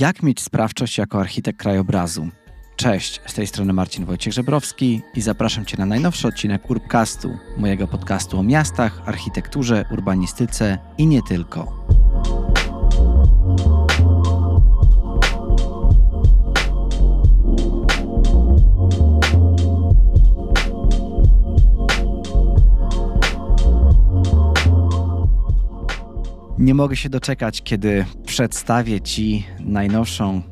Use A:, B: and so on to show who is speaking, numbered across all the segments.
A: Jak mieć sprawczość jako architekt krajobrazu? Cześć, z tej strony Marcin Wojciech Żebrowski i zapraszam Cię na najnowszy odcinek Urbcastu, mojego podcastu o miastach, architekturze, urbanistyce i nie tylko. Nie mogę się doczekać, kiedy przedstawię Ci najnowszą,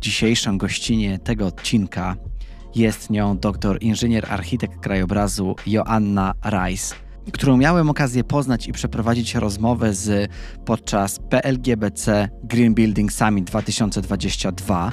A: dzisiejszą gościnię tego odcinka. Jest nią doktor inżynier architekt krajobrazu Joanna Reis, którą miałem okazję poznać i przeprowadzić rozmowę z podczas PLGBC Green Building Summit 2022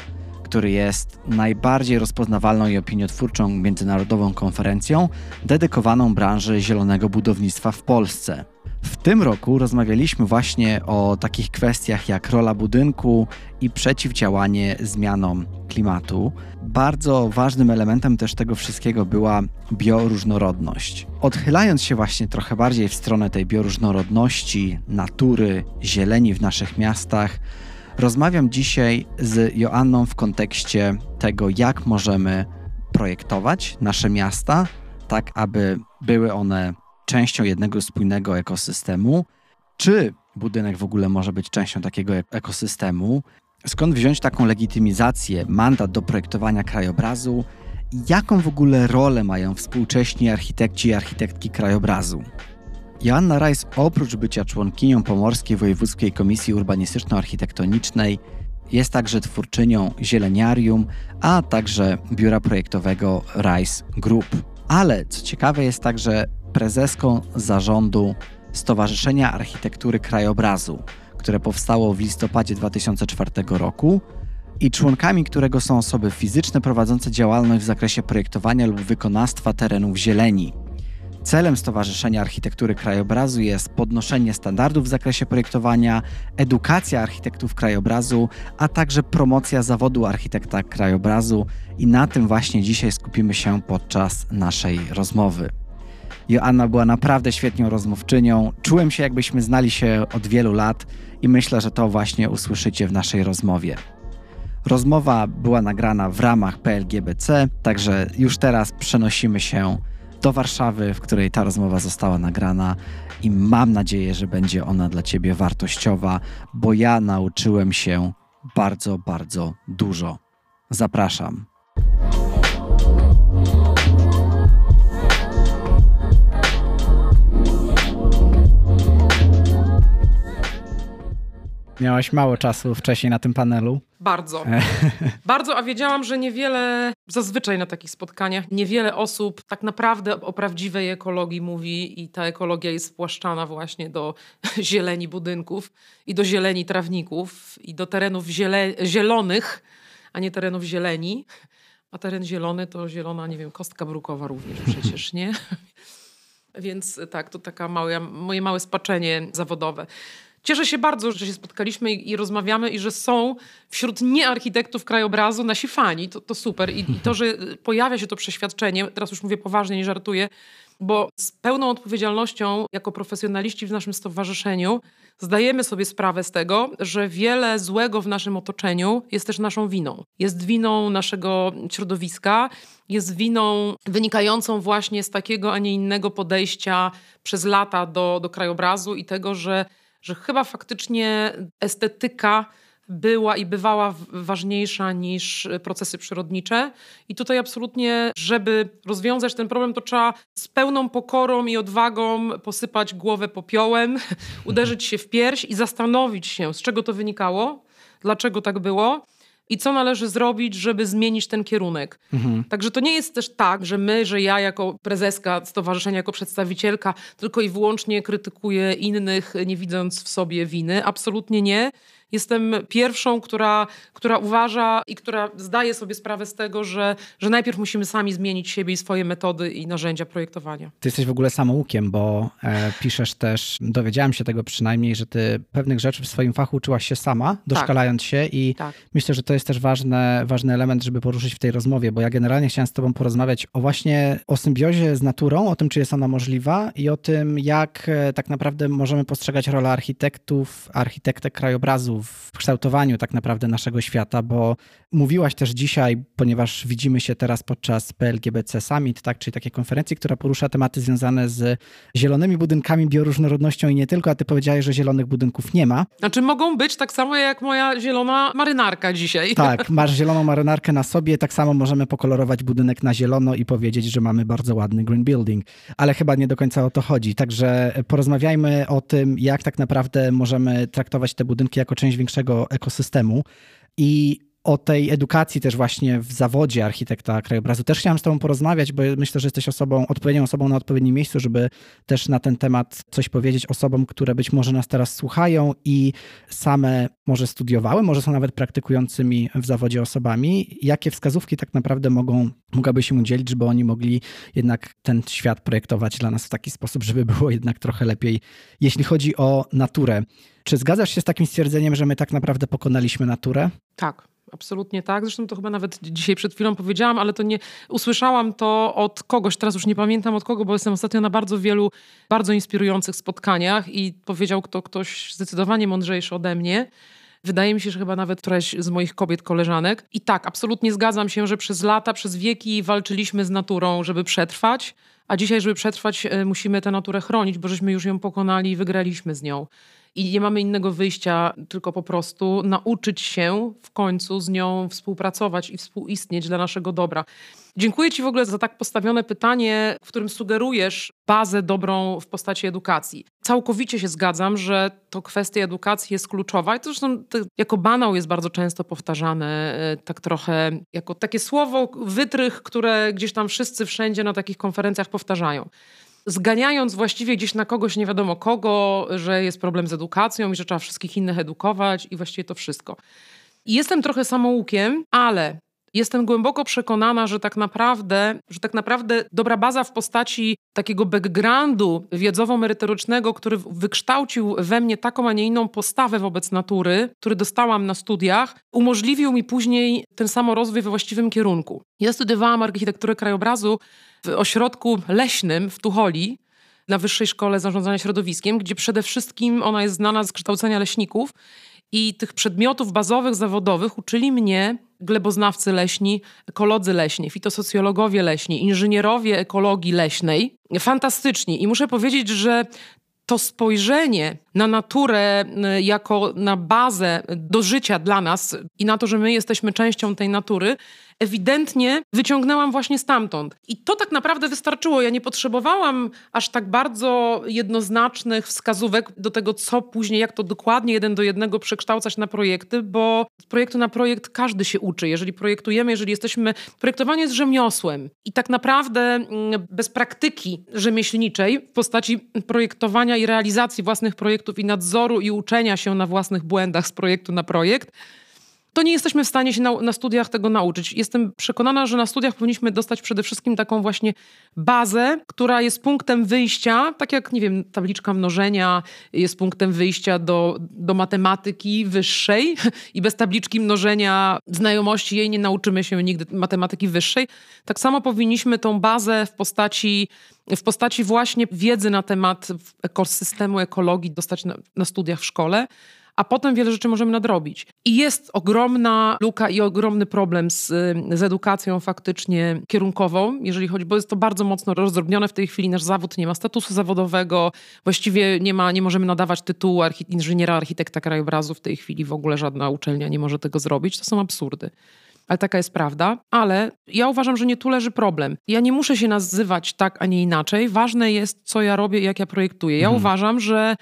A: który jest najbardziej rozpoznawalną i opiniotwórczą międzynarodową konferencją dedykowaną branży zielonego budownictwa w Polsce. W tym roku rozmawialiśmy właśnie o takich kwestiach jak rola budynku i przeciwdziałanie zmianom klimatu. Bardzo ważnym elementem też tego wszystkiego była bioróżnorodność. Odchylając się właśnie trochę bardziej w stronę tej bioróżnorodności, natury, zieleni w naszych miastach, rozmawiam dzisiaj z Joanną w kontekście tego, jak możemy projektować nasze miasta, tak aby były one częścią jednego spójnego ekosystemu. Czy budynek w ogóle może być częścią takiego ekosystemu? Skąd wziąć taką legitymizację, mandat do projektowania krajobrazu? Jaką w ogóle rolę mają współcześni architekci i architektki krajobrazu? Joanna Rajs oprócz bycia członkinią Pomorskiej Wojewódzkiej Komisji Urbanistyczno-Architektonicznej jest także twórczynią Zieleniarium, a także biura projektowego Rice Group. Ale co ciekawe jest także prezeską zarządu Stowarzyszenia Architektury Krajobrazu, które powstało w listopadzie 2004 roku i członkami którego są osoby fizyczne prowadzące działalność w zakresie projektowania lub wykonawstwa terenów zieleni. Celem Stowarzyszenia Architektury Krajobrazu jest podnoszenie standardów w zakresie projektowania, edukacja architektów krajobrazu, a także promocja zawodu architekta krajobrazu i na tym właśnie dzisiaj skupimy się podczas naszej rozmowy. Joanna była naprawdę świetną rozmówczynią. Czułem się, jakbyśmy znali się od wielu lat i myślę, że to właśnie usłyszycie w naszej rozmowie. Rozmowa była nagrana w ramach PLGBC, także już teraz przenosimy się do Warszawy, w której ta rozmowa została nagrana i mam nadzieję, że będzie ona dla Ciebie wartościowa, bo ja nauczyłem się bardzo, bardzo dużo. Zapraszam. Miałaś mało czasu wcześniej na tym panelu.
B: Bardzo. Bardzo, a wiedziałam, że niewiele, zazwyczaj na takich spotkaniach, niewiele osób tak naprawdę o prawdziwej ekologii mówi i ta ekologia jest spłaszczana właśnie do zieleni budynków i do zieleni trawników i do terenów ziele, zielonych, a nie terenów zieleni. A teren zielony to zielona, nie wiem, kostka brukowa również przecież, nie? Więc tak, to taka małe, moje małe spaczenie zawodowe. Cieszę się bardzo, że się spotkaliśmy i, i rozmawiamy i że są wśród niearchitektów krajobrazu nasi fani. To, to super. I, I, to, że pojawia się to przeświadczenie, teraz już mówię poważnie, nie żartuję, bo z pełną odpowiedzialnością jako profesjonaliści w naszym stowarzyszeniu zdajemy sobie sprawę z tego, że wiele złego w naszym otoczeniu jest też naszą winą. Jest winą naszego środowiska, jest winą wynikającą właśnie z takiego, a nie innego podejścia przez lata do, do krajobrazu i tego, że że chyba faktycznie estetyka była i bywała ważniejsza niż procesy przyrodnicze. I tutaj absolutnie, żeby rozwiązać ten problem, to trzeba z pełną pokorą i odwagą posypać głowę popiołem, uderzyć się w pierś i zastanowić się, z czego to wynikało, dlaczego tak było i co należy zrobić, żeby zmienić ten kierunek. Mhm. Także to nie jest też tak, że my, że ja jako prezeska stowarzyszenia, jako przedstawicielka tylko i wyłącznie krytykuję innych, nie widząc w sobie winy. Absolutnie nie jestem pierwszą, która, która uważa i która zdaje sobie sprawę z tego, że, że najpierw musimy sami zmienić siebie i swoje metody i narzędzia projektowania.
A: Ty jesteś w ogóle samoukiem, bo e, piszesz też, dowiedziałam się tego przynajmniej, że ty pewnych rzeczy w swoim fachu uczyłaś się sama, doszkalając tak. się i tak. myślę, że to jest też ważny, ważny element, żeby poruszyć w tej rozmowie, bo ja generalnie chciałem z tobą porozmawiać o właśnie o symbiozie z naturą, o tym, czy jest ona możliwa i o tym, jak e, tak naprawdę możemy postrzegać rolę architektów, architektek krajobrazu w kształtowaniu tak naprawdę naszego świata, bo mówiłaś też dzisiaj, ponieważ widzimy się teraz podczas PLGBC Summit, tak, czyli takiej konferencji, która porusza tematy związane z zielonymi budynkami, bioróżnorodnością i nie tylko, a ty powiedziałeś, że zielonych budynków nie ma.
B: Znaczy mogą być tak samo jak moja zielona marynarka dzisiaj.
A: Tak, masz zieloną marynarkę na sobie, tak samo możemy pokolorować budynek na zielono i powiedzieć, że mamy bardzo ładny green building, ale chyba nie do końca o to chodzi. Także porozmawiajmy o tym, jak tak naprawdę możemy traktować te budynki jako część większego ekosystemu. I o tej edukacji też właśnie w zawodzie architekta krajobrazu. Też chciałem z Tobą porozmawiać, bo myślę, że jesteś osobą, odpowiednią osobą na odpowiednim miejscu, żeby też na ten temat coś powiedzieć osobom, które być może nas teraz słuchają i same może studiowały, może są nawet praktykującymi w zawodzie osobami. Jakie wskazówki tak naprawdę mogą, mogłaby się udzielić, żeby oni mogli jednak ten świat projektować dla nas w taki sposób, żeby było jednak trochę lepiej, jeśli chodzi o naturę. Czy zgadzasz się z takim stwierdzeniem, że my tak naprawdę pokonaliśmy naturę?
B: Tak. Absolutnie tak. Zresztą to chyba nawet dzisiaj przed chwilą powiedziałam, ale to nie usłyszałam to od kogoś, teraz już nie pamiętam od kogo, bo jestem ostatnio na bardzo wielu bardzo inspirujących spotkaniach i powiedział to ktoś zdecydowanie mądrzejszy ode mnie. Wydaje mi się, że chyba nawet któraś z moich kobiet, koleżanek. I tak, absolutnie zgadzam się, że przez lata, przez wieki walczyliśmy z naturą, żeby przetrwać, a dzisiaj, żeby przetrwać, e, musimy tę naturę chronić, bo żeśmy już ją pokonali i wygraliśmy z nią i nie mamy innego wyjścia, tylko po prostu nauczyć się w końcu z nią współpracować i współistnieć dla naszego dobra. Dziękuję Ci w ogóle za tak postawione pytanie, w którym sugerujesz bazę dobrą w postaci edukacji. Całkowicie się zgadzam, że to kwestia edukacji jest kluczowa i to zresztą to jako banał jest bardzo często powtarzane, e, tak trochę jako takie słowo wytrych, które gdzieś tam wszyscy wszędzie na takich konferencjach powtarzają zganiając właściwie gdzieś na kogoś nie wiadomo kogo, że jest problem z edukacją i że trzeba wszystkich innych edukować i właściwie to wszystko. Jestem trochę samoukiem, ale jestem głęboko przekonana, że tak naprawdę, że tak naprawdę dobra baza w postaci takiego backgroundu wiedzowo-merytorycznego, który wykształcił we mnie taką, a nie inną postawę wobec natury, który dostałam na studiach, umożliwił mi później ten samorozwój we właściwym kierunku. Ja studiowałam architekturę krajobrazu w ośrodku leśnym w Tucholi, na Wyższej Szkole Zarządzania Środowiskiem, gdzie przede wszystkim ona jest znana z kształcenia leśników i tych przedmiotów bazowych, zawodowych uczyli mnie gleboznawcy leśni, ekolodzy leśni, fitosocjologowie leśni, inżynierowie ekologii leśnej. Fantastyczni. I muszę powiedzieć, że to spojrzenie na naturę y, jako na bazę do życia dla nas i na to, że my jesteśmy częścią tej natury, ewidentnie wyciągnęłam właśnie stamtąd. I to tak naprawdę wystarczyło. Ja nie potrzebowałam aż tak bardzo jednoznacznych wskazówek do tego, co później, jak to dokładnie jeden do jednego przekształcać na projekty, bo z projektu na projekt każdy się uczy. Jeżeli projektujemy, jeżeli jesteśmy. Projektowanie jest rzemiosłem. I tak naprawdę mm, bez praktyki rzemieślniczej w postaci projektowania i realizacji własnych projektów i nadzoru i uczenia się na własnych błędach z projektu na projekt, to nie jesteśmy w stanie się na, na, studiach tego nauczyć. Jestem przekonana, że na studiach powinniśmy dostać przede wszystkim taką właśnie bazę, która jest punktem wyjścia, tak jak, nie wiem, tabliczka mnożenia jest punktem wyjścia do, do matematyki wyższej i bez tabliczki mnożenia znajomości jej nie nauczymy się nigdy matematyki wyższej. Tak samo powinniśmy tą bazę w postaci w postaci właśnie wiedzy na temat ekosystemu, ekologii dostać na, na studiach w szkole a potem wiele rzeczy możemy nadrobić. I jest ogromna luka i ogromny problem z, z edukacją faktycznie kierunkową, jeżeli chodzi, bo jest to bardzo mocno rozdrobnione w tej chwili. Nasz zawód nie ma statusu zawodowego, właściwie nie, ma, nie możemy nadawać tytułu archi inżyniera, architekta krajobrazu. W tej chwili w ogóle żadna uczelnia nie może tego zrobić. To są absurdy ale taka jest prawda. Ale ja uważam, że nie tu leży problem. Ja nie muszę się nazywać tak, a nie inaczej. Ważne jest, co ja robię i jak ja projektuję. Ja mhm. uważam, że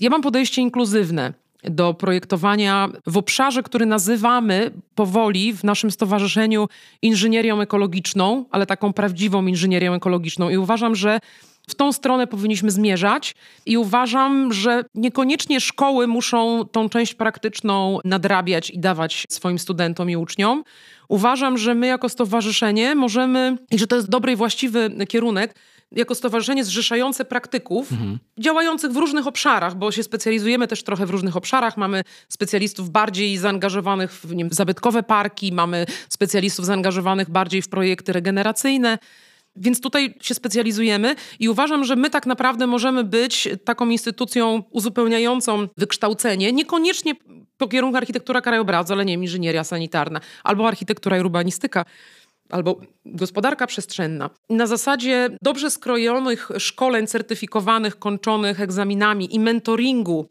B: ja mam podejście inkluzywne do projektowania w obszarze, który nazywamy powoli w naszym stowarzyszeniu inżynierią ekologiczną, ale taką prawdziwą inżynierią ekologiczną. I uważam, że w tą stronę powinniśmy zmierzać i uważam, że niekoniecznie szkoły muszą tą część praktyczną nadrabiać i dawać swoim studentom i uczniom. Uważam, że my jako stowarzyszenie możemy, i że to jest dobry i właściwy kierunek, jako stowarzyszenie zrzeszające praktyków mhm. działających w różnych obszarach, bo się specjalizujemy też trochę w różnych obszarach. Mamy specjalistów bardziej zaangażowanych w nie wiem, zabytkowe parki, mamy specjalistów zaangażowanych bardziej w projekty regeneracyjne. Więc tutaj się specjalizujemy i uważam, że my tak naprawdę możemy być taką instytucją uzupełniającą wykształcenie, niekoniecznie po kierunku architektura krajobrazu, ale nie wiem, inżynieria sanitarna albo architektura i urbanistyka albo gospodarka przestrzenna. Na zasadzie dobrze skrojonych szkoleń certyfikowanych, kończonych egzaminami i mentoringu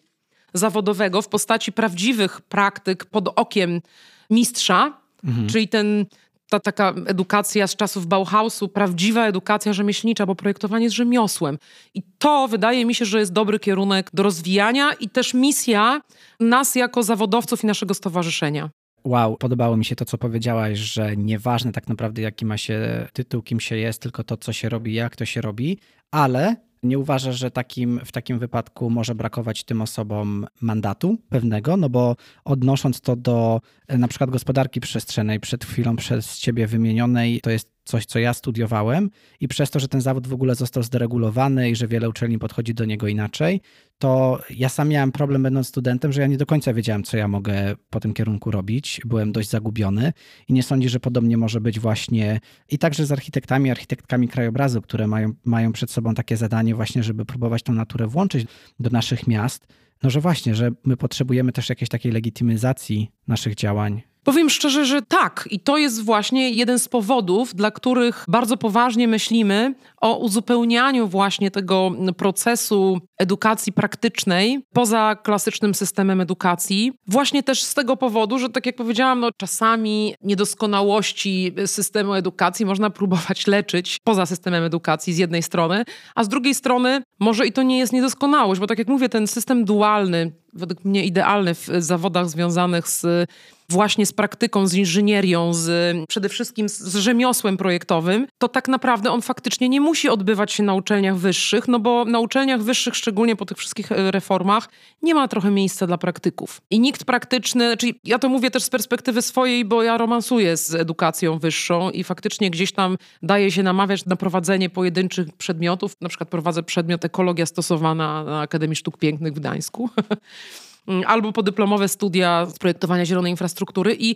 B: zawodowego w postaci prawdziwych praktyk pod okiem mistrza, mhm. czyli ten ta taka edukacja z czasów Bauhausu, prawdziwa edukacja rzemieślnicza, bo projektowanie jest rzemiosłem. I to wydaje mi się, że jest dobry kierunek do rozwijania i też misja nas jako zawodowców i naszego stowarzyszenia.
A: Wow, podobało mi się to, co powiedziałaś, że nieważne tak naprawdę, jaki ma się tytuł, kim się jest, tylko to, co się robi, jak to się robi, ale nie uważasz, że takim, w takim wypadku może brakować tym osobom mandatu pewnego? No bo odnosząc to do na przykład gospodarki przestrzennej, przed chwilą przez ciebie wymienionej, to jest coś, co ja studiowałem i przez to, że ten zawód w ogóle został zderegulowany i że wiele uczelni podchodzi do niego inaczej, to ja sam miałem problem będąc studentem, że ja nie do końca wiedziałem, co ja mogę po tym kierunku robić. Byłem dość zagubiony i nie sądzi, że podobnie może być właśnie i także z architektami, architektkami krajobrazu, które mają, mają przed sobą takie zadanie właśnie, żeby próbować tą naturę włączyć do naszych miast. No, że właśnie, że my potrzebujemy też jakiejś takiej legitymizacji naszych działań,
B: Powiem szczerze, że tak. I to jest właśnie jeden z powodów, dla których bardzo poważnie myślimy o uzupełnianiu właśnie tego procesu edukacji praktycznej poza klasycznym systemem edukacji. Właśnie też z tego powodu, że tak jak powiedziałam, no, czasami niedoskonałości systemu edukacji można próbować leczyć poza systemem edukacji z jednej strony, a z drugiej strony może i to nie jest niedoskonałość, bo tak jak mówię, ten system dualny, według mnie idealny w zawodach związanych z właśnie z praktyką, z inżynierią, z, przede wszystkim z rzemiosłem projektowym, to tak naprawdę on faktycznie nie musi odbywać się na uczelniach wyższych, no bo na uczelniach wyższych, szczególnie po tych wszystkich e, reformach, nie ma trochę miejsca dla praktyków. I nikt praktyczny, czyli ja to mówię też z perspektywy swojej, bo ja romansuję z edukacją wyższą i faktycznie gdzieś tam daje się namawiać na prowadzenie pojedynczych przedmiotów. Na przykład prowadzę przedmiot ekologia stosowana na Akademii Sztuk Pięknych w Gdańsku. Mm, albo podyplomowe studia z projektowania zielonej infrastruktury i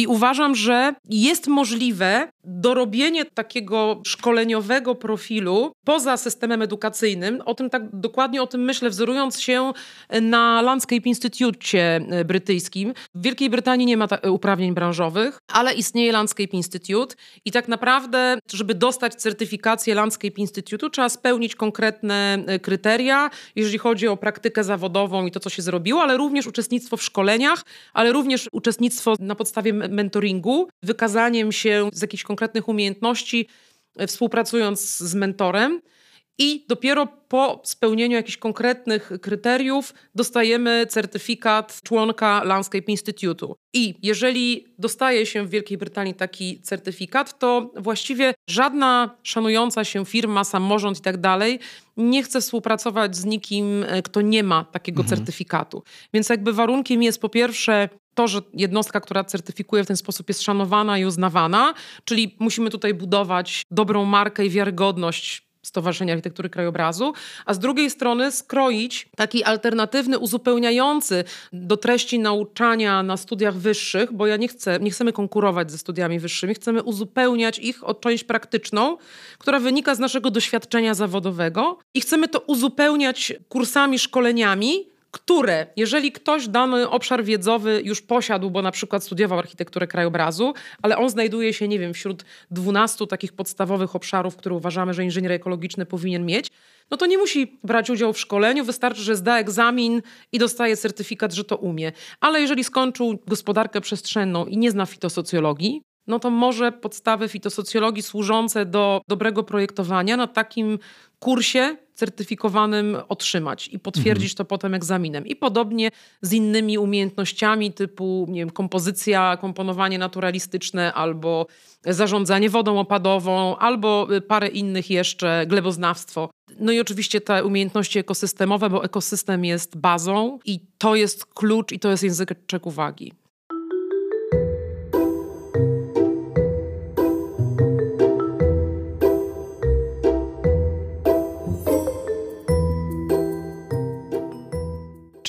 B: i uważam, że jest możliwe dorobienie takiego szkoleniowego profilu poza systemem edukacyjnym. O tym tak dokładnie o tym myślę, wzorując się na Landscape Institute e, brytyjskim. W Wielkiej Brytanii nie ma uprawnień branżowych, ale istnieje Landscape Institute i tak naprawdę, żeby dostać certyfikację Landscape Institute, trzeba spełnić konkretne e, kryteria, jeżeli chodzi o praktykę zawodową i to, co się zrobiło, ale również uczestnictwo w szkoleniach, ale również uczestnictwo na podstawie mentoringu, wykazaniem się z jakichś konkretnych umiejętności, e, współpracując z mentorem. I dopiero po spełnieniu jakichś konkretnych kryteriów dostajemy certyfikat członka Landscape Institute'u. I jeżeli dostaje się w Wielkiej Brytanii taki certyfikat, to właściwie żadna szanująca się firma, samorząd i tak dalej nie chce współpracować z nikim, e, kto nie ma takiego mhm. certyfikatu. Więc jakby warunkiem jest po pierwsze to, że jednostka, która certyfikuje w ten sposób jest szanowana i uznawana, czyli musimy tutaj budować dobrą markę i wiarygodność Stowarzyszenia Architektury Krajobrazu, a z drugiej strony skroić taki alternatywny, uzupełniający do treści nauczania na studiach wyższych, bo ja nie chcę, nie chcemy konkurować ze studiami wyższymi, chcemy uzupełniać ich o część praktyczną, która wynika z naszego doświadczenia zawodowego i chcemy to uzupełniać kursami, szkoleniami, które, jeżeli ktoś dany obszar wiedzowy już posiadł, bo na przykład studiował architekturę krajobrazu, ale on znajduje się, nie wiem, wśród 12 takich podstawowych obszarów, które uważamy, że inżynier ekologiczny powinien mieć, no to nie musi brać udziału w szkoleniu, wystarczy, że zda egzamin i dostaje certyfikat, że to umie. Ale jeżeli skończył gospodarkę przestrzenną i nie zna fitosocjologii, no to może podstawy fitosocjologii służące do dobrego projektowania na takim kursie certyfikowanym otrzymać i potwierdzić mhm. to potem egzaminem. I podobnie z innymi umiejętnościami typu nie wiem, kompozycja, komponowanie naturalistyczne albo zarządzanie wodą opadową, albo parę innych jeszcze, gleboznawstwo. No i oczywiście te umiejętności ekosystemowe, bo ekosystem jest bazą i to jest klucz i to jest języczek uwagi.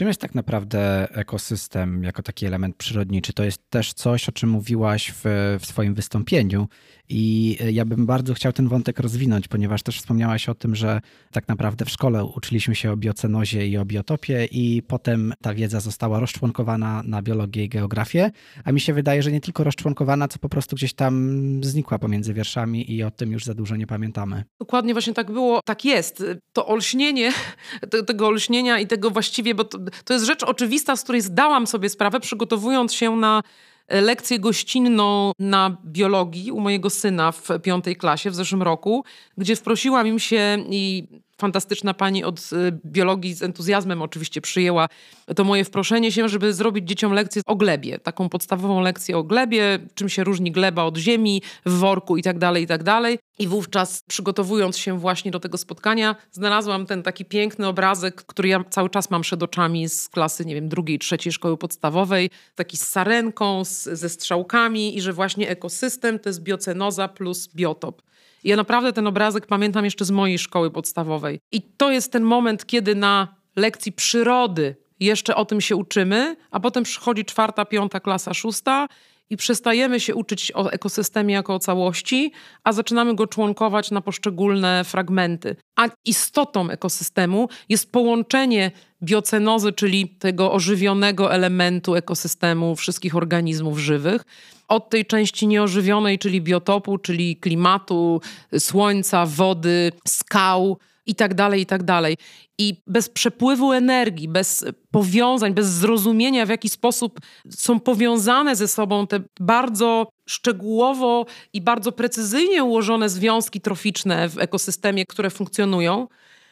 A: Czym jest tak naprawdę ekosystem jako taki element przyrodniczy? To jest też coś, o czym mówiłaś w, w swoim wystąpieniu. I ja bym bardzo chciał ten wątek rozwinąć, ponieważ też wspomniałaś o tym, że tak naprawdę w szkole uczyliśmy się o biocenozie i o biotopie, i potem ta wiedza została rozczłonkowana na biologię i geografię. A mi się wydaje, że nie tylko rozczłonkowana, co po prostu gdzieś tam znikła pomiędzy wierszami i o tym już za dużo nie pamiętamy.
B: Dokładnie właśnie tak było, tak jest. To olśnienie, tego olśnienia i tego właściwie, bo to, to jest rzecz oczywista, z której zdałam sobie sprawę, przygotowując się na lekcję gościnną na biologii u mojego syna w piątej klasie w zeszłym roku, gdzie wprosiłam im się i fantastyczna pani od y, biologii z entuzjazmem oczywiście przyjęła to moje wproszenie się, żeby zrobić dzieciom lekcję o glebie, taką podstawową lekcję o glebie, czym się różni gleba od ziemi, w worku i tak dalej, i tak dalej. I wówczas przygotowując się właśnie do tego spotkania, znalazłam ten taki piękny obrazek, który ja cały czas mam przed oczami z klasy, nie wiem, drugiej, trzeciej szkoły podstawowej, taki z sarenką, z, ze strzałkami i że właśnie ekosystem to jest biocenoza plus biotop. Ja naprawdę ten obrazek pamiętam jeszcze z mojej szkoły podstawowej. I to jest ten moment, kiedy na lekcji przyrody jeszcze o tym się uczymy, a potem przychodzi czwarta, piąta klasa, szósta i przestajemy się uczyć o ekosystemie jako o całości, a zaczynamy go członkować na poszczególne fragmenty. A istotą ekosystemu jest połączenie biocenozy, czyli tego ożywionego elementu ekosystemu wszystkich organizmów żywych, od tej części nieożywionej, czyli biotopu, czyli klimatu, słońca, wody, skał i tak dalej, i tak dalej. I bez przepływu energii, bez powiązań, bez zrozumienia, w jaki sposób są powiązane ze sobą te bardzo szczegółowo i bardzo precyzyjnie ułożone związki troficzne w ekosystemie, które funkcjonują,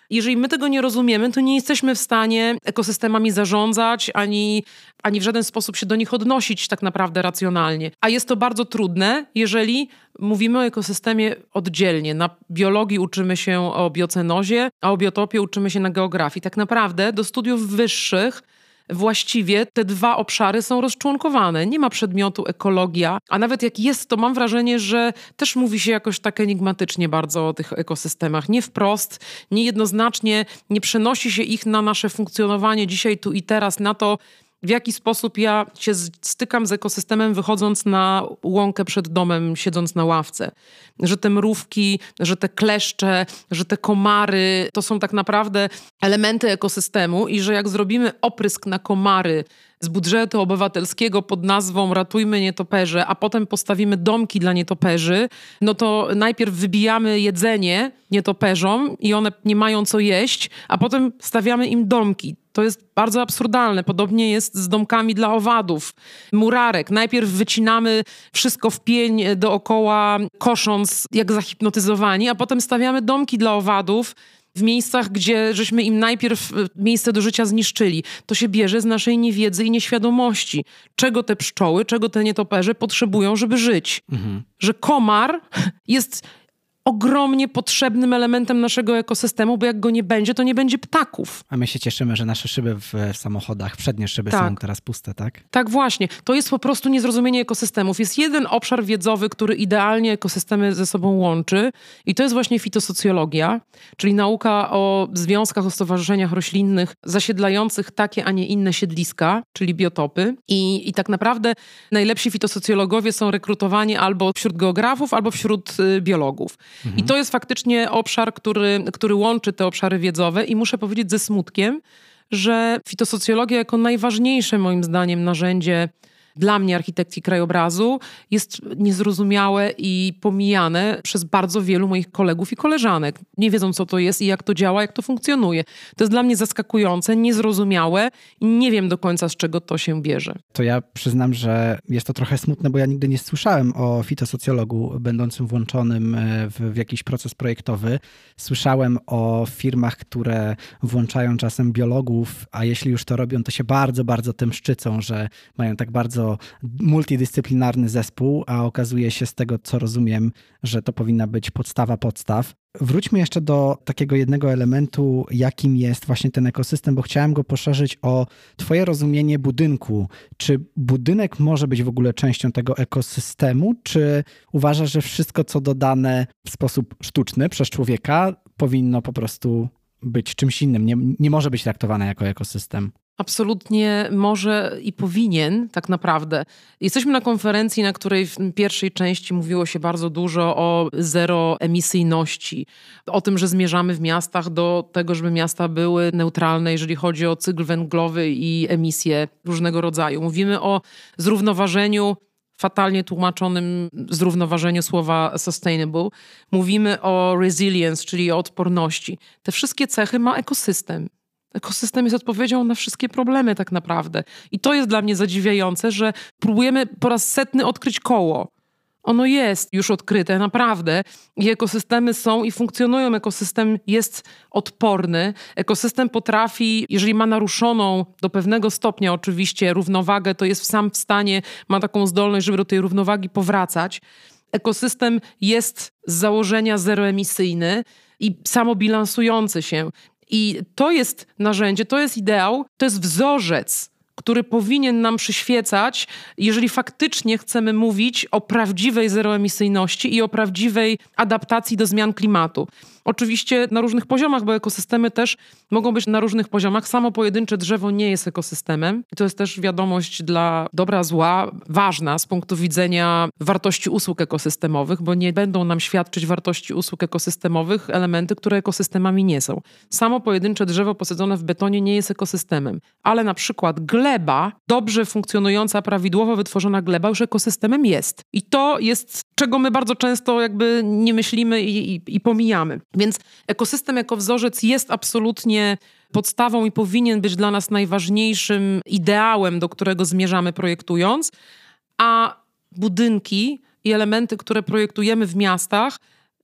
B: jeżeli my tego nie rozumiemy, to nie jesteśmy w stanie ekosystemami zarządzać ani, ani w żaden sposób się do nich odnosić tak naprawdę racjonalnie. A jest to bardzo trudne, jeżeli mówimy o ekosystemie oddzielnie. Na biologii uczymy się o biocenozie, a o biotopie uczymy się na geografii. Tak naprawdę do studiów wyższych właściwie te dwa obszary są rozczłonkowane. Nie ma przedmiotu ekologia, a nawet jak jest, to mam wrażenie, że też mówi się jakoś tak enigmatycznie bardzo o tych ekosystemach. Nie wprost, niejednoznacznie, nie przenosi się ich na nasze funkcjonowanie dzisiaj, tu i teraz, na to, w jaki sposób ja się stykam z ekosystemem, wychodząc na łąkę przed domem, siedząc na ławce. Że te mrówki, że te kleszcze, że te komary to są tak naprawdę elementy ekosystemu i że jak zrobimy oprysk na komary z budżetu obywatelskiego pod nazwą Ratujmy nietoperze, a potem postawimy domki dla nietoperzy, no to najpierw wybijamy jedzenie nietoperzom i one nie mają co jeść, a potem stawiamy im domki. To jest bardzo absurdalne. Podobnie jest z domkami dla owadów, murarek. Najpierw wycinamy wszystko w pień dookoła, kosząc jak zahipnotyzowani, a potem stawiamy domki dla owadów w miejscach, gdzie żeśmy im najpierw e, miejsce do życia zniszczyli. To się bierze z naszej niewiedzy i nieświadomości, czego te pszczoły, czego te nietoperze potrzebują, żeby żyć. Mhm. Że komar jest ogromnie potrzebnym elementem naszego ekosystemu, bo jak go nie będzie, to nie będzie ptaków.
A: A my się cieszymy, że nasze szyby w, w samochodach, przednie szyby tak. są teraz puste, tak?
B: Tak, właśnie. To jest po prostu niezrozumienie ekosystemów. Jest jeden obszar wiedzowy, który idealnie ekosystemy ze sobą łączy i to jest właśnie fitosocjologia, czyli nauka o związkach, o stowarzyszeniach roślinnych zasiedlających takie, a nie inne siedliska, czyli biotopy. I, i tak naprawdę najlepsi fitosocjologowie są rekrutowani albo wśród geografów, albo wśród y, biologów. Mhm. I to jest faktycznie obszar, który, który łączy te obszary wiedzowe i muszę powiedzieć ze smutkiem, że fitosocjologia jako najważniejsze moim zdaniem narzędzie dla mnie architekcji krajobrazu jest niezrozumiałe i pomijane przez bardzo wielu moich kolegów i koleżanek. Nie wiedzą, co to jest i jak to działa, jak to funkcjonuje. To jest dla mnie zaskakujące, niezrozumiałe i nie wiem do końca, z czego to się bierze.
A: To ja przyznam, że jest to trochę smutne, bo ja nigdy nie słyszałem o fitosocjologu będącym włączonym e, w, w jakiś proces projektowy. Słyszałem o firmach, które włączają czasem biologów, a jeśli już to robią, to się bardzo, bardzo tym szczycą, że mają tak bardzo multidyscyplinarny zespół, a okazuje się z tego, co rozumiem, że to powinna być podstawa podstaw. Wróćmy jeszcze do takiego jednego elementu, jakim jest właśnie ten ekosystem, bo chciałem go poszerzyć o Twoje rozumienie budynku. Czy budynek może być w ogóle częścią tego ekosystemu, czy uważasz, że wszystko, co dodane w sposób sztuczny przez człowieka, powinno po prostu być czymś innym, nie, nie może być traktowane jako ekosystem?
B: Absolutnie może i powinien, tak naprawdę. Jesteśmy na konferencji, na której w pierwszej części mówiło się bardzo dużo o zeroemisyjności, o tym, że zmierzamy w miastach do tego, żeby miasta były neutralne, jeżeli chodzi o cykl węglowy i emisje różnego rodzaju. Mówimy o zrównoważeniu fatalnie tłumaczonym zrównoważeniu słowa sustainable. Mówimy o resilience, czyli o odporności. Te wszystkie cechy ma ekosystem. Ekosystem jest odpowiedzią na wszystkie problemy, tak naprawdę. I to jest dla mnie zadziwiające, że próbujemy po raz setny odkryć koło. Ono jest już odkryte, naprawdę. I ekosystemy są i funkcjonują. Ekosystem jest odporny. Ekosystem potrafi, jeżeli ma naruszoną do pewnego stopnia oczywiście równowagę, to jest sam w stanie, ma taką zdolność, żeby do tej równowagi powracać. Ekosystem jest z założenia zeroemisyjny i samobilansujący się. I to jest narzędzie, to jest ideał, to jest wzorzec który powinien nam przyświecać, jeżeli faktycznie chcemy mówić o prawdziwej zeroemisyjności i o prawdziwej adaptacji do zmian klimatu. Oczywiście na różnych poziomach, bo ekosystemy też mogą być na różnych poziomach. Samo pojedyncze drzewo nie jest ekosystemem. I to jest też wiadomość dla dobra, zła, ważna z punktu widzenia wartości usług ekosystemowych, bo nie będą nam świadczyć wartości usług ekosystemowych elementy, które ekosystemami nie są. Samo pojedyncze drzewo posadzone w betonie nie jest ekosystemem, ale na przykład gleba, dobrze funkcjonująca, prawidłowo wytworzona gleba już ekosystemem jest. I to jest, czego my bardzo często jakby nie myślimy i, i, i pomijamy. Więc ekosystem jako wzorzec jest absolutnie podstawą i powinien być dla nas najważniejszym ideałem, do którego zmierzamy projektując, a budynki i elementy, które projektujemy w miastach,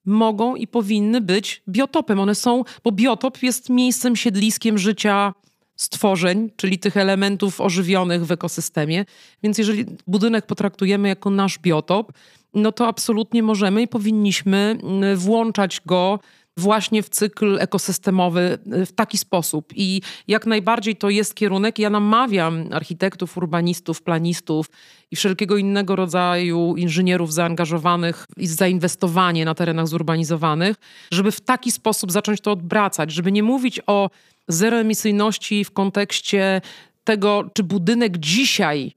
B: mogą i powinny być biotopem. One są, bo biotop jest miejscem, siedliskiem życia stworzeń, czyli tych elementów ożywionych w ekosystemie. Więc jeżeli budynek potraktujemy jako nasz biotop, no to absolutnie możemy i powinniśmy mm, włączać go właśnie w cykl ekosystemowy y, w taki sposób. I jak najbardziej to jest kierunek. Ja namawiam architektów, urbanistów, planistów i wszelkiego innego rodzaju inżynierów zaangażowanych i zainwestowanie na terenach zurbanizowanych, żeby w taki sposób zacząć to odwracać, żeby nie mówić o zeroemisyjności w kontekście tego, czy budynek dzisiaj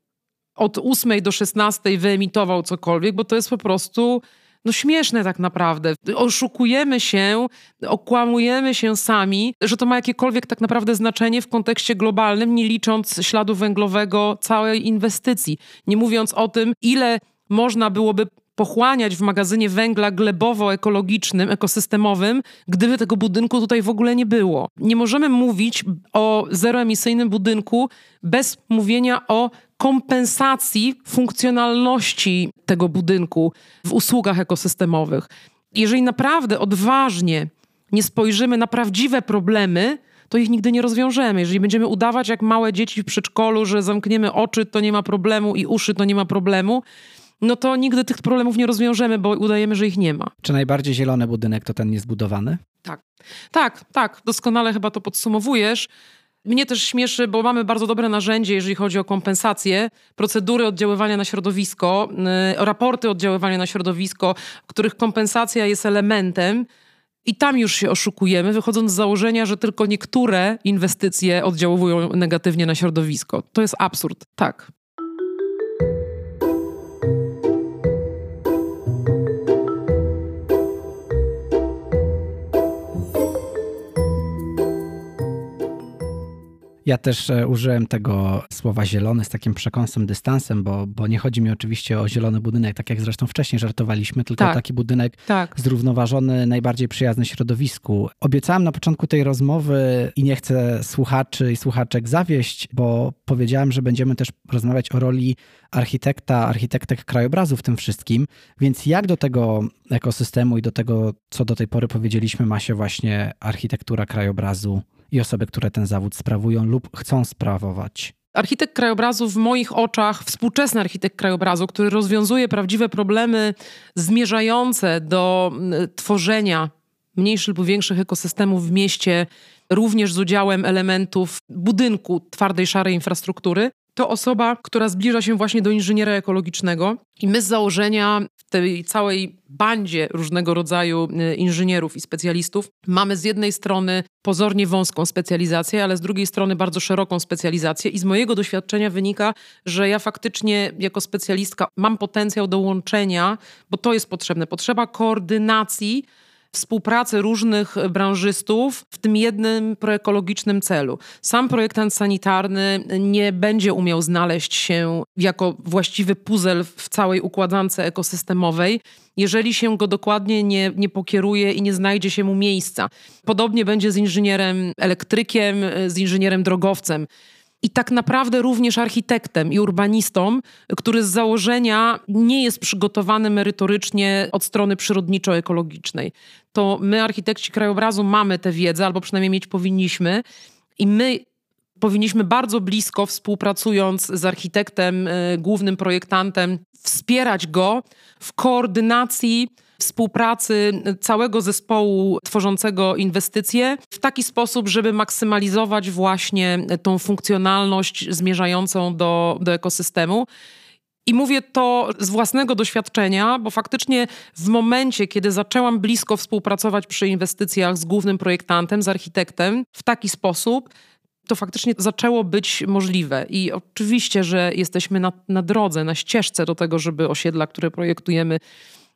B: od 8 do 16 wyemitował cokolwiek, bo to jest po prostu no śmieszne tak naprawdę. Oszukujemy się, okłamujemy się sami, że to ma jakiekolwiek tak naprawdę znaczenie w kontekście globalnym, nie licząc śladu węglowego całej inwestycji. Nie mówiąc o tym, ile można byłoby pochłaniać w magazynie węgla glebowo-ekologicznym, ekosystemowym, gdyby tego budynku tutaj w ogóle nie było. Nie możemy mówić o zeroemisyjnym budynku bez mówienia o kompensacji funkcjonalności tego budynku w usługach ekosystemowych. Jeżeli naprawdę odważnie nie spojrzymy na prawdziwe problemy, to ich nigdy nie rozwiążemy. Jeżeli będziemy udawać jak małe dzieci w przedszkolu, że zamkniemy oczy, to nie ma problemu i uszy, to nie ma problemu, no to nigdy tych problemów nie rozwiążemy, bo udajemy, że ich nie ma.
A: Czy najbardziej zielony budynek to ten niezbudowany?
B: Tak, tak, tak. Doskonale chyba to podsumowujesz. Mnie też śmieszy, bo mamy bardzo dobre narzędzie, jeżeli chodzi o kompensacje, procedury oddziaływania na środowisko, yy, raporty oddziaływania na środowisko, których kompensacja jest elementem. I tam już się oszukujemy, wychodząc z założenia, że tylko niektóre inwestycje oddziałują negatywnie na środowisko. To jest absurd. Tak.
A: Ja też e, użyłem tego słowa zielony z takim przekąsem dystansem, bo, bo nie chodzi mi oczywiście o zielony budynek, tak jak zresztą wcześniej żartowaliśmy, tylko tak, taki budynek tak. zrównoważony, najbardziej przyjazny środowisku. Obiecałem na początku tej rozmowy i nie chcę słuchaczy i słuchaczek zawieść, bo powiedziałem, że będziemy też rozmawiać o roli architekta, architektek krajobrazu w tym wszystkim. Więc jak do tego ekosystemu i do tego, co do tej pory powiedzieliśmy, ma się właśnie architektura krajobrazu i osoby, które ten zawód sprawują lub chcą sprawować.
B: Architekt krajobrazu w moich oczach, współczesny architekt krajobrazu, który rozwiązuje prawdziwe problemy zmierzające do tworzenia mniejszych lub większych ekosystemów w mieście, również z udziałem elementów budynku, twardej, szarej infrastruktury, to osoba, która zbliża się właśnie do inżyniera ekologicznego. I my z założenia w tej całej bandzie różnego rodzaju y, inżynierów i specjalistów mamy z jednej strony pozornie wąską specjalizację, ale z drugiej strony bardzo szeroką specjalizację. I z mojego doświadczenia wynika, że ja faktycznie jako specjalistka mam potencjał do łączenia, bo to jest potrzebne. Potrzeba koordynacji współpracy różnych branżystów w tym jednym proekologicznym celu. Sam projektant sanitarny nie będzie umiał znaleźć się jako właściwy puzzle w całej układance ekosystemowej, jeżeli się go dokładnie nie, nie pokieruje i nie znajdzie się mu miejsca. Podobnie będzie z inżynierem elektrykiem, z inżynierem drogowcem i tak naprawdę również architektem i urbanistą, który z założenia nie jest przygotowany merytorycznie od strony przyrodniczo-ekologicznej. To my, architekci krajobrazu, mamy tę wiedzę, albo przynajmniej mieć powinniśmy, i my powinniśmy bardzo blisko, współpracując z architektem, y, głównym projektantem, wspierać go w koordynacji współpracy całego zespołu tworzącego inwestycje w taki sposób, żeby maksymalizować właśnie tą funkcjonalność zmierzającą do, do ekosystemu. I mówię to z własnego doświadczenia, bo faktycznie w momencie, kiedy zaczęłam blisko współpracować przy inwestycjach z głównym projektantem, z architektem w taki sposób, to faktycznie zaczęło być możliwe. I oczywiście, że jesteśmy na, na drodze, na ścieżce do tego, żeby osiedla, które projektujemy,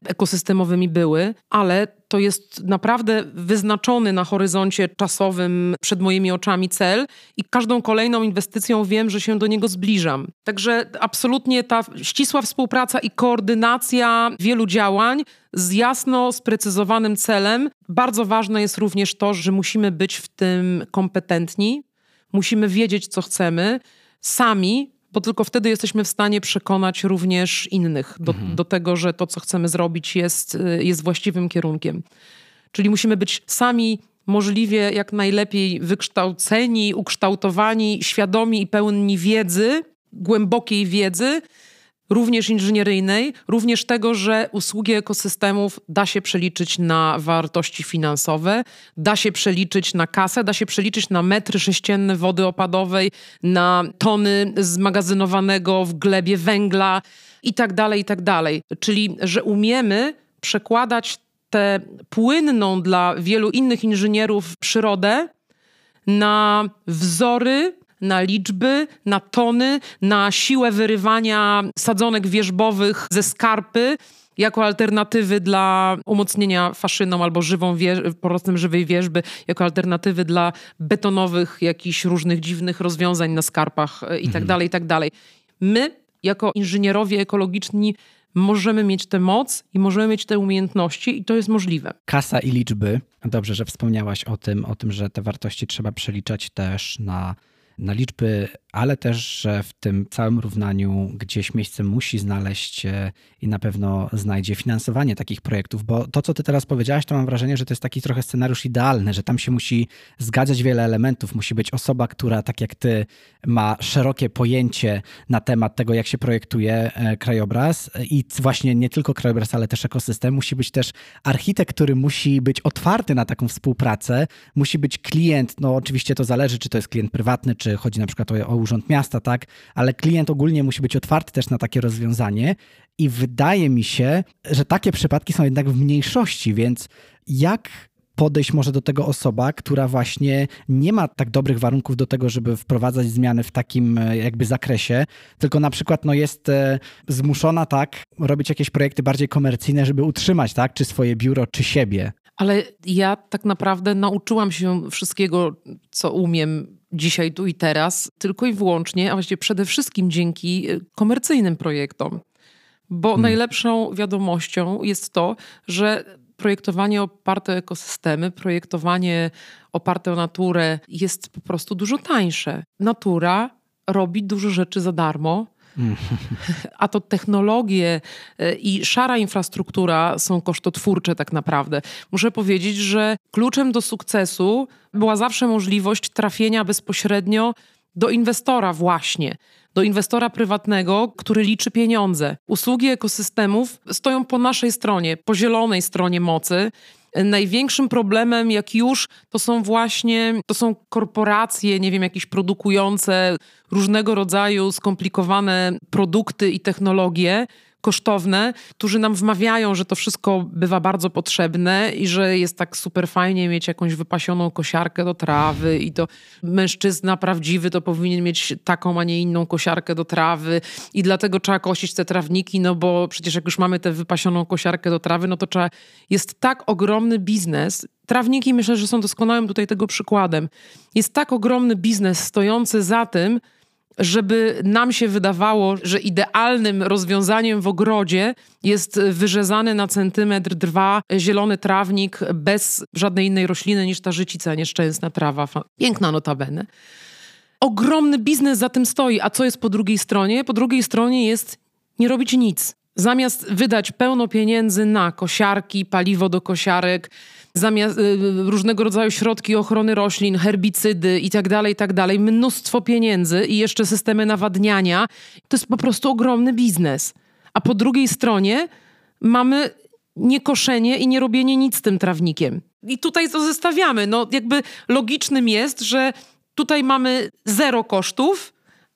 B: ekosystemowymi były, ale to jest naprawdę wyznaczony na horyzoncie czasowym przed moimi oczami cel i każdą kolejną inwestycją wiem, że się do niego zbliżam. Także absolutnie ta ścisła współpraca i koordynacja wielu działań z jasno sprecyzowanym celem. Bardzo ważne jest również to, że musimy być w tym kompetentni, musimy wiedzieć, co chcemy. Sami bo tylko wtedy jesteśmy w stanie przekonać również innych do, mhm. do tego, że to, co chcemy zrobić, jest, y, jest właściwym kierunkiem. Czyli musimy być sami możliwie jak najlepiej wykształceni, ukształtowani, świadomi i pełni wiedzy, głębokiej wiedzy, również inżynieryjnej, również tego, że usługi ekosystemów da się przeliczyć na wartości finansowe, da się przeliczyć na kasę, da się przeliczyć na metry sześcienne wody opadowej, na tony zmagazynowanego w glebie węgla i tak dalej, i tak dalej. Czyli, że umiemy przekładać tę płynną dla wielu innych inżynierów przyrodę na wzory na liczby, na tony, na siłę wyrywania sadzonek wierzbowych ze skarpy jako alternatywy dla umocnienia faszyną albo żywą porostem żywej wierzby, jako alternatywy dla betonowych jakichś różnych dziwnych rozwiązań na skarpach e, i tak mhm. dalej, i tak dalej. My, jako inżynierowie ekologiczni, możemy mieć tę moc i możemy mieć te umiejętności i to jest możliwe.
A: Kasa i liczby. Dobrze, że wspomniałaś o tym, o tym, że te wartości trzeba przeliczać też na na liczby, ale też, że w tym całym równaniu gdzieś miejsce musi znaleźć i na pewno znajdzie finansowanie takich projektów, bo to, co ty teraz powiedziałaś, to mam wrażenie, że to jest taki trochę scenariusz idealny, że tam się musi zgadzać wiele elementów. Musi być osoba, która tak jak ty ma szerokie pojęcie na temat tego, jak się projektuje e, krajobraz i właśnie nie tylko krajobraz, ale też ekosystem. Musi być też architekt, który musi być otwarty na taką współpracę. Musi być klient, no oczywiście to zależy, czy to jest klient prywatny, czy chodzi na przykład o, o urząd miasta, tak, ale klient ogólnie musi być otwarty też na takie rozwiązanie i wydaje mi się, że takie przypadki są jednak w mniejszości, więc jak podejść może do tego osoba, która właśnie nie ma tak dobrych warunków do tego, żeby wprowadzać zmiany w takim e, jakby zakresie, tylko na przykład no jest e, zmuszona tak robić jakieś projekty bardziej komercyjne, żeby utrzymać tak czy swoje biuro, czy siebie.
B: Ale ja tak naprawdę nauczyłam się wszystkiego, co umiem dzisiaj, tu i teraz, tylko i wyłącznie, a właściwie przede wszystkim dzięki e, komercyjnym projektom. Bo hmm. najlepszą wiadomością jest to, że projektowanie oparte o ekosystemy, projektowanie oparte o naturę jest po prostu dużo tańsze. Natura robi dużo rzeczy za darmo. A to technologie e, i szara infrastruktura są kosztotwórcze tak naprawdę. Muszę powiedzieć, że kluczem do sukcesu była zawsze możliwość trafienia bezpośrednio do inwestora właśnie do inwestora prywatnego, który liczy pieniądze. Usługi ekosystemów stoją po naszej stronie, po zielonej stronie mocy. Największym problemem, jak już, to są właśnie, to są korporacje, nie wiem, jakieś produkujące różnego rodzaju skomplikowane produkty i technologie, kosztowne, którzy nam wmawiają, że to wszystko bywa bardzo potrzebne i że jest tak super fajnie mieć jakąś wypasioną kosiarkę do trawy i to mężczyzna prawdziwy to powinien mieć taką, a nie inną kosiarkę do trawy i dlatego trzeba kosić te trawniki, no bo przecież jak już mamy tę wypasioną kosiarkę do trawy, no to trzeba... Jest tak ogromny biznes Trawniki myślę, że są doskonałym tutaj tego przykładem. Jest tak ogromny biznes stojący za tym, żeby nam się wydawało, że idealnym rozwiązaniem w ogrodzie jest wyrzezany na centymetr dwa zielony trawnik bez żadnej innej rośliny niż ta życica nieszczęsna trawa. Piękna notabene. Ogromny biznes za tym stoi. A co jest po drugiej stronie? Po drugiej stronie jest nie robić nic. Zamiast wydać pełno pieniędzy na kosiarki, paliwo do kosiarek, zamiast y, różnego rodzaju środki ochrony roślin, herbicydy i tak dalej, i tak mnóstwo pieniędzy i jeszcze systemy nawadniania. To jest po prostu ogromny biznes. A po drugiej stronie mamy niekoszenie i nie robienie nic z tym trawnikiem. I tutaj to zestawiamy. No, jakby logicznym jest, że tutaj mamy zero kosztów,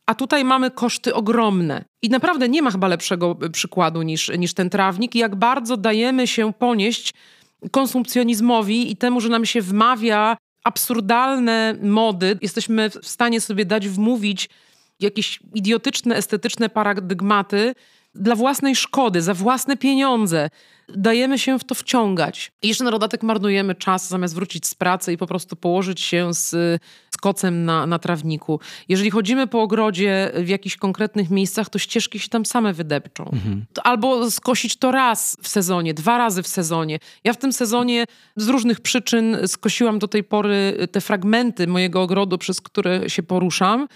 B: a tutaj mamy koszty ogromne. I naprawdę nie ma chyba lepszego przykładu niż, niż ten trawnik, jak bardzo dajemy się ponieść konsumpcjonizmowi i temu, że nam się wmawia absurdalne mody. Jesteśmy w stanie sobie dać wmówić jakieś idiotyczne, estetyczne paradygmaty dla własnej szkody, za własne pieniądze dajemy się w to wciągać. I jeszcze na dodatek marnujemy czas, zamiast wrócić z pracy i po prostu położyć się z, z kocem na, na trawniku. Jeżeli chodzimy po ogrodzie w jakichś konkretnych miejscach, to ścieżki się tam same wydepczą. Mhm. Albo skosić to raz w sezonie, dwa razy w sezonie. Ja w tym sezonie z różnych przyczyn skosiłam do tej pory te fragmenty mojego ogrodu, przez które się poruszam.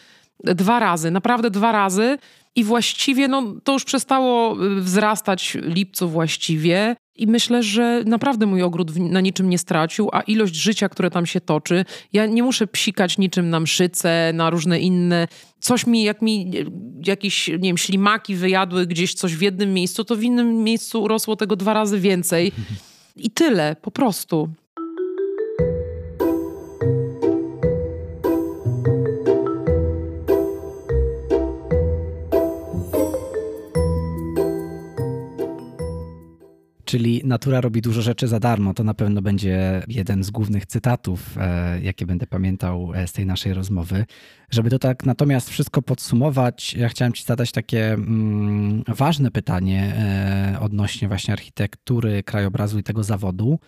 B: Dwa razy, naprawdę dwa razy. I właściwie no, to już przestało y, wzrastać lipcu właściwie. I myślę, że naprawdę mój ogród na niczym nie stracił, a ilość życia, które tam się toczy, ja nie muszę psikać niczym na mszyce, na różne inne. Coś mi, jak mi jakieś, nie wiem, ślimaki wyjadły gdzieś coś w jednym miejscu, to w innym miejscu urosło tego dwa razy więcej. I tyle, po prostu.
A: Czyli natura robi dużo rzeczy za darmo. To na pewno będzie jeden z głównych cytatów, e, jakie będę pamiętał e, z tej naszej rozmowy. Żeby to tak natomiast wszystko podsumować, ja chciałem Ci zadać takie mm, ważne pytanie e, odnośnie właśnie architektury, krajobrazu i tego zawodu.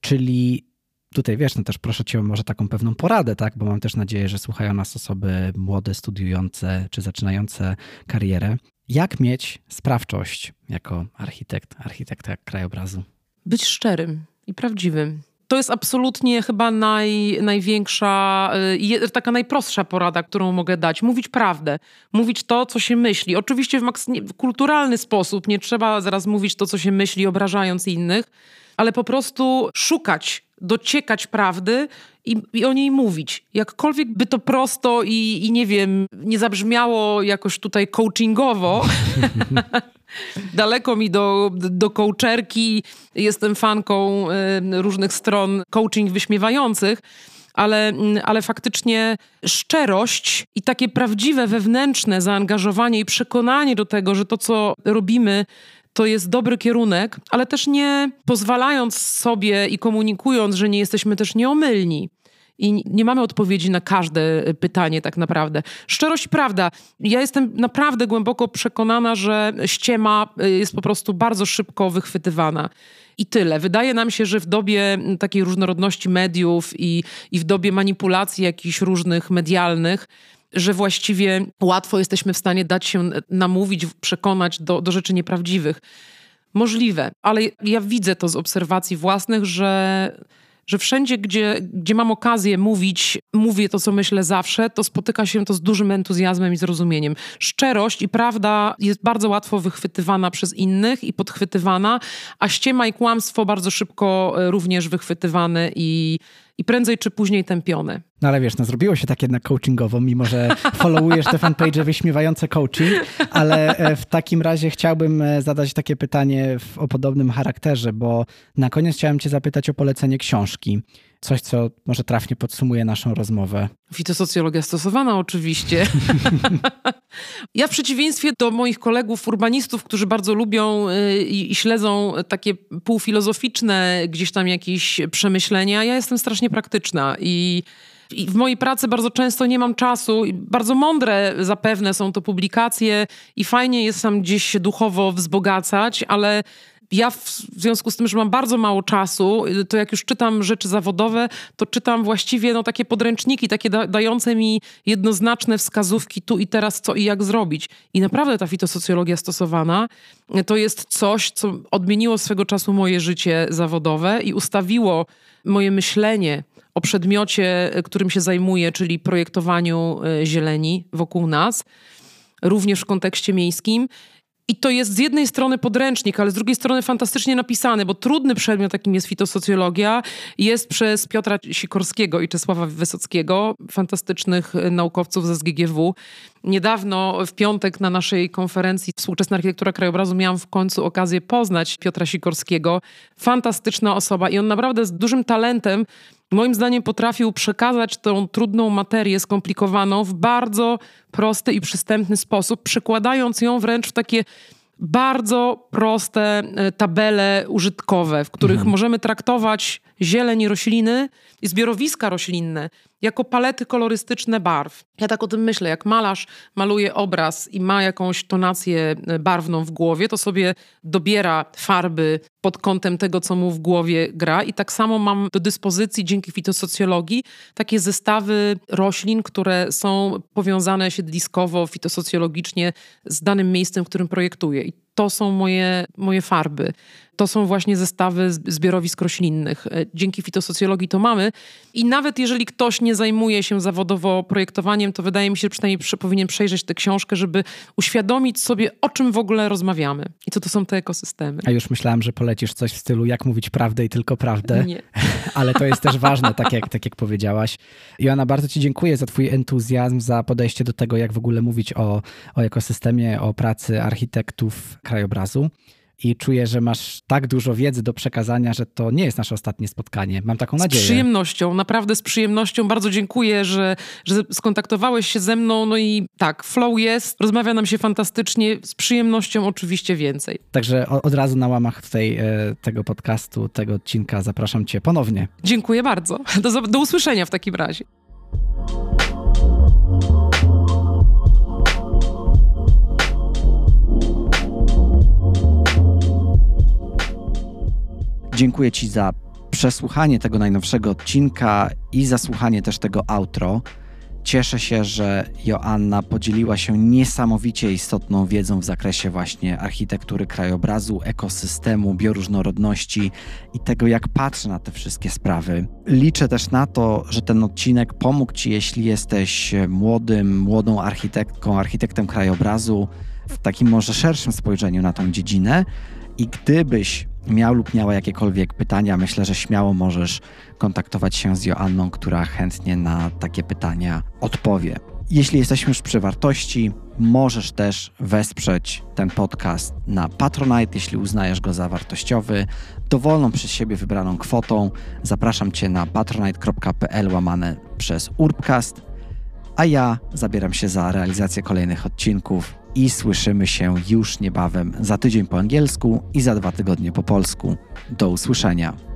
A: Czyli tutaj wiesz, no też proszę Cię o może taką pewną poradę, tak? Bo mam też nadzieję, że słuchają nas osoby młode, studiujące czy zaczynające karierę. Jak mieć sprawczość jako architekt, architekta krajobrazu?
B: Być szczerym i prawdziwym. To jest absolutnie chyba naj, największa, y, taka najprostsza porada, którą mogę dać. Mówić prawdę, mówić to, co się myśli. Oczywiście w, maks- w kulturalny sposób, nie trzeba zaraz mówić to, co się myśli, obrażając innych, ale po prostu szukać dociekać prawdy i, i, o niej mówić. Jakkolwiek by to prosto i, i nie wiem, nie zabrzmiało jakoś tutaj coachingowo. Daleko mi do, do coacherki. Jestem fanką y, różnych stron coaching wyśmiewających. Ale, ale faktycznie szczerość i takie prawdziwe wewnętrzne zaangażowanie i przekonanie do tego, że to, co robimy, to jest dobry kierunek, ale też nie pozwalając sobie i komunikując, że nie jesteśmy też nieomylni. I nie mamy odpowiedzi na każde pytanie, tak naprawdę. Szczerość, prawda. Ja jestem naprawdę głęboko przekonana, że ściema y, jest po prostu bardzo szybko wychwytywana. I tyle. Wydaje nam się, że w dobie takiej różnorodności mediów i, i w dobie manipulacji jakichś różnych medialnych, że właściwie łatwo jesteśmy w stanie dać się namówić, przekonać do, do rzeczy nieprawdziwych. Możliwe, ale ja widzę to z obserwacji własnych, że, że wszędzie, gdzie, gdzie mam okazję mówić, mówię to, co myślę zawsze, to spotyka się to z dużym entuzjazmem i zrozumieniem. Szczerość i prawda jest bardzo łatwo wychwytywana przez innych i podchwytywana, a ściema i kłamstwo bardzo szybko e, również wychwytywane i, i prędzej czy później tępione.
A: No ale wiesz, no zrobiło się tak jednak coachingowo, mimo że followujesz te fanpage wyśmiewające coaching, ale e, w takim razie chciałbym e, zadać takie pytanie o podobnym charakterze, bo na koniec chciałem cię zapytać o polecenie książki. Coś, co może trafnie podsumuje naszą rozmowę.
B: Fitosocjologia stosowana oczywiście. ja w przeciwieństwie do moich kolegów urbanistów, którzy bardzo lubią y, i, i śledzą takie półfilozoficzne gdzieś tam jakieś przemyślenia, ja jestem strasznie praktyczna i i w mojej pracy bardzo często nie mam czasu. Bardzo mądre zapewne są to publikacje i fajnie jest tam gdzieś się duchowo wzbogacać, ale ja w związku z tym, że mam bardzo mało czasu, to jak już czytam rzeczy zawodowe, to czytam właściwie no, takie podręczniki, takie da dające mi jednoznaczne wskazówki tu i teraz, co i jak zrobić. I naprawdę ta fitosocjologia stosowana to jest coś, co odmieniło swego czasu moje życie zawodowe i ustawiło moje myślenie o przedmiocie, którym się zajmuję, czyli projektowaniu zieleni wokół nas, również w kontekście miejskim. I to jest z jednej strony podręcznik, ale z drugiej strony fantastycznie napisany, bo trudny przedmiot, jakim jest fitosocjologia, jest przez Piotra Sikorskiego i Czesława Wysockiego, fantastycznych naukowców ze SGGW. Niedawno, w piątek, na naszej konferencji Współczesna Architektura Krajobrazu, miałam w końcu okazję poznać Piotra Sikorskiego. Fantastyczna osoba i on naprawdę z dużym talentem moim zdaniem potrafił przekazać tą trudną materię skomplikowaną w bardzo prosty i przystępny sposób, przekładając ją wręcz w takie bardzo proste e, tabele użytkowe, w których mhm. możemy traktować zieleń i rośliny i zbiorowiska roślinne jako palety kolorystyczne barw. Ja tak o tym myślę, jak malarz maluje obraz i ma jakąś tonację e, barwną w głowie, to sobie dobiera farby pod kątem tego, co mu w głowie gra. I tak samo mam do dyspozycji dzięki fitosocjologii takie zestawy roślin, które są powiązane siedliskowo, fitosocjologicznie z danym miejscem, w którym projektuję. I to są moje, moje farby. To są właśnie zestawy zbiorowisk roślinnych. E, dzięki fitosocjologii to mamy. I nawet jeżeli ktoś nie zajmuje się zawodowo projektowaniem, to wydaje mi się, że przynajmniej powinien przejrzeć tę książkę, żeby uświadomić sobie, o czym w ogóle rozmawiamy i co to są te ekosystemy.
A: A już myślałem, że polecisz coś w stylu, jak mówić prawdę i tylko prawdę.
B: Nie.
A: Ale to jest też ważne, tak jak, tak jak powiedziałaś. Joanna, bardzo Ci dziękuję za Twój entuzjazm, za podejście do tego, jak w ogóle mówić o, o ekosystemie, o pracy architektów krajobrazu i czuję, że masz tak dużo wiedzy do przekazania, że to nie jest nasze ostatnie spotkanie. Mam taką nadzieję.
B: Z przyjemnością, naprawdę z przyjemnością. Bardzo dziękuję, że, że skontaktowałeś się ze mną. No i tak, flow jest, rozmawia nam się fantastycznie. Z przyjemnością oczywiście więcej.
A: Także od razu na łamach tej, e, tego podcastu, tego odcinka zapraszam Cię ponownie.
B: Dziękuję bardzo. Do, do usłyszenia w takim razie.
A: Dziękuję Ci za przesłuchanie tego najnowszego odcinka i za słuchanie też tego outro. Cieszę się, że Joanna podzieliła się niesamowicie istotną wiedzą w zakresie właśnie architektury krajobrazu, ekosystemu, bioróżnorodności i tego, jak patrzy na te wszystkie sprawy. Liczę też na to, że ten odcinek pomógł Ci, jeśli jesteś młodym, młodą architektką, architektem krajobrazu, w takim może szerszym spojrzeniu na tą dziedzinę. I gdybyś miał lub miała jakiekolwiek pytania, myślę, że śmiało możesz kontaktować się z Joanną, która chętnie na takie pytania odpowie. Jeśli jesteśmy już przy wartości, możesz też wesprzeć ten podcast na Patronite, jeśli uznajesz go za wartościowy, dowolną przez siebie wybraną kwotą. Zapraszam Cię na patronite.pl łamane przez Urbcast, a ja zabieram się za realizację kolejnych odcinków i słyszymy się już niebawem za tydzień po angielsku i za dwa tygodnie po polsku. Do usłyszenia.